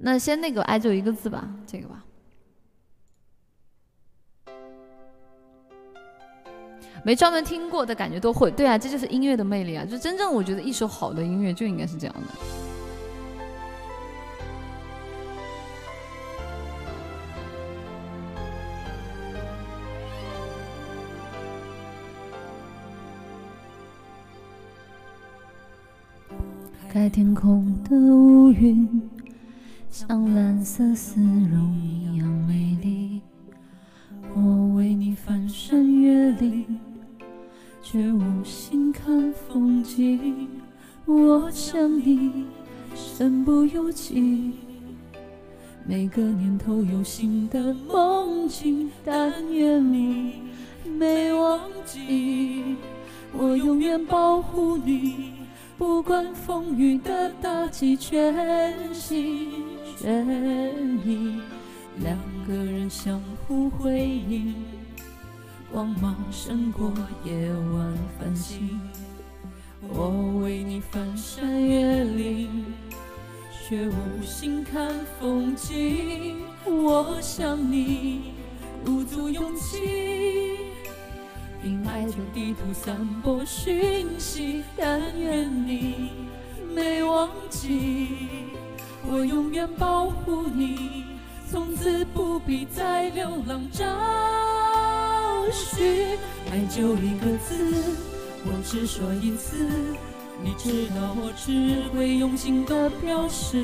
那先那个挨就一个字吧，这个吧。没专门听过的感觉都会，对啊，这就是音乐的魅力啊！就真正我觉得一首好的音乐就应该是这样的。开天空的乌云，像蓝色丝绒一样美丽。我为你翻山越岭。却无心看风景，我想你身不由己。每个年头有新的梦境，但愿你没忘记。我永远保护你，不管风雨的打击，全心全意，两个人相互辉映。光芒胜过夜晚繁星，我为你翻山越岭，却无心看风景。我想你无足勇气，凭爱的地图散播讯息，但愿你没忘记，我永远保护你，从此不必再流浪找。寻爱就一个字，我只说一次。你知道我只会用心的表示，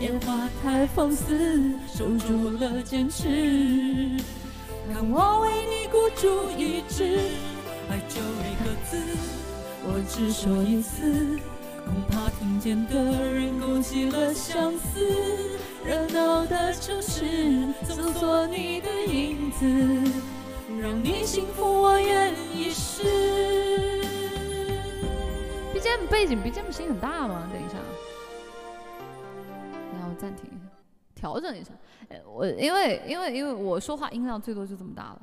烟花太放肆，守住了坚持。看我为你孤注一掷，爱就一个字，我只说一次。恐怕听见的人勾起了相思，热闹的城市搜索你的影子。让你幸福，我愿意试。BGM 背景 BGM 声音很大吗？等一下，等下我暂停一下，调整一下。我因为因为因为我说话音量最多就这么大了。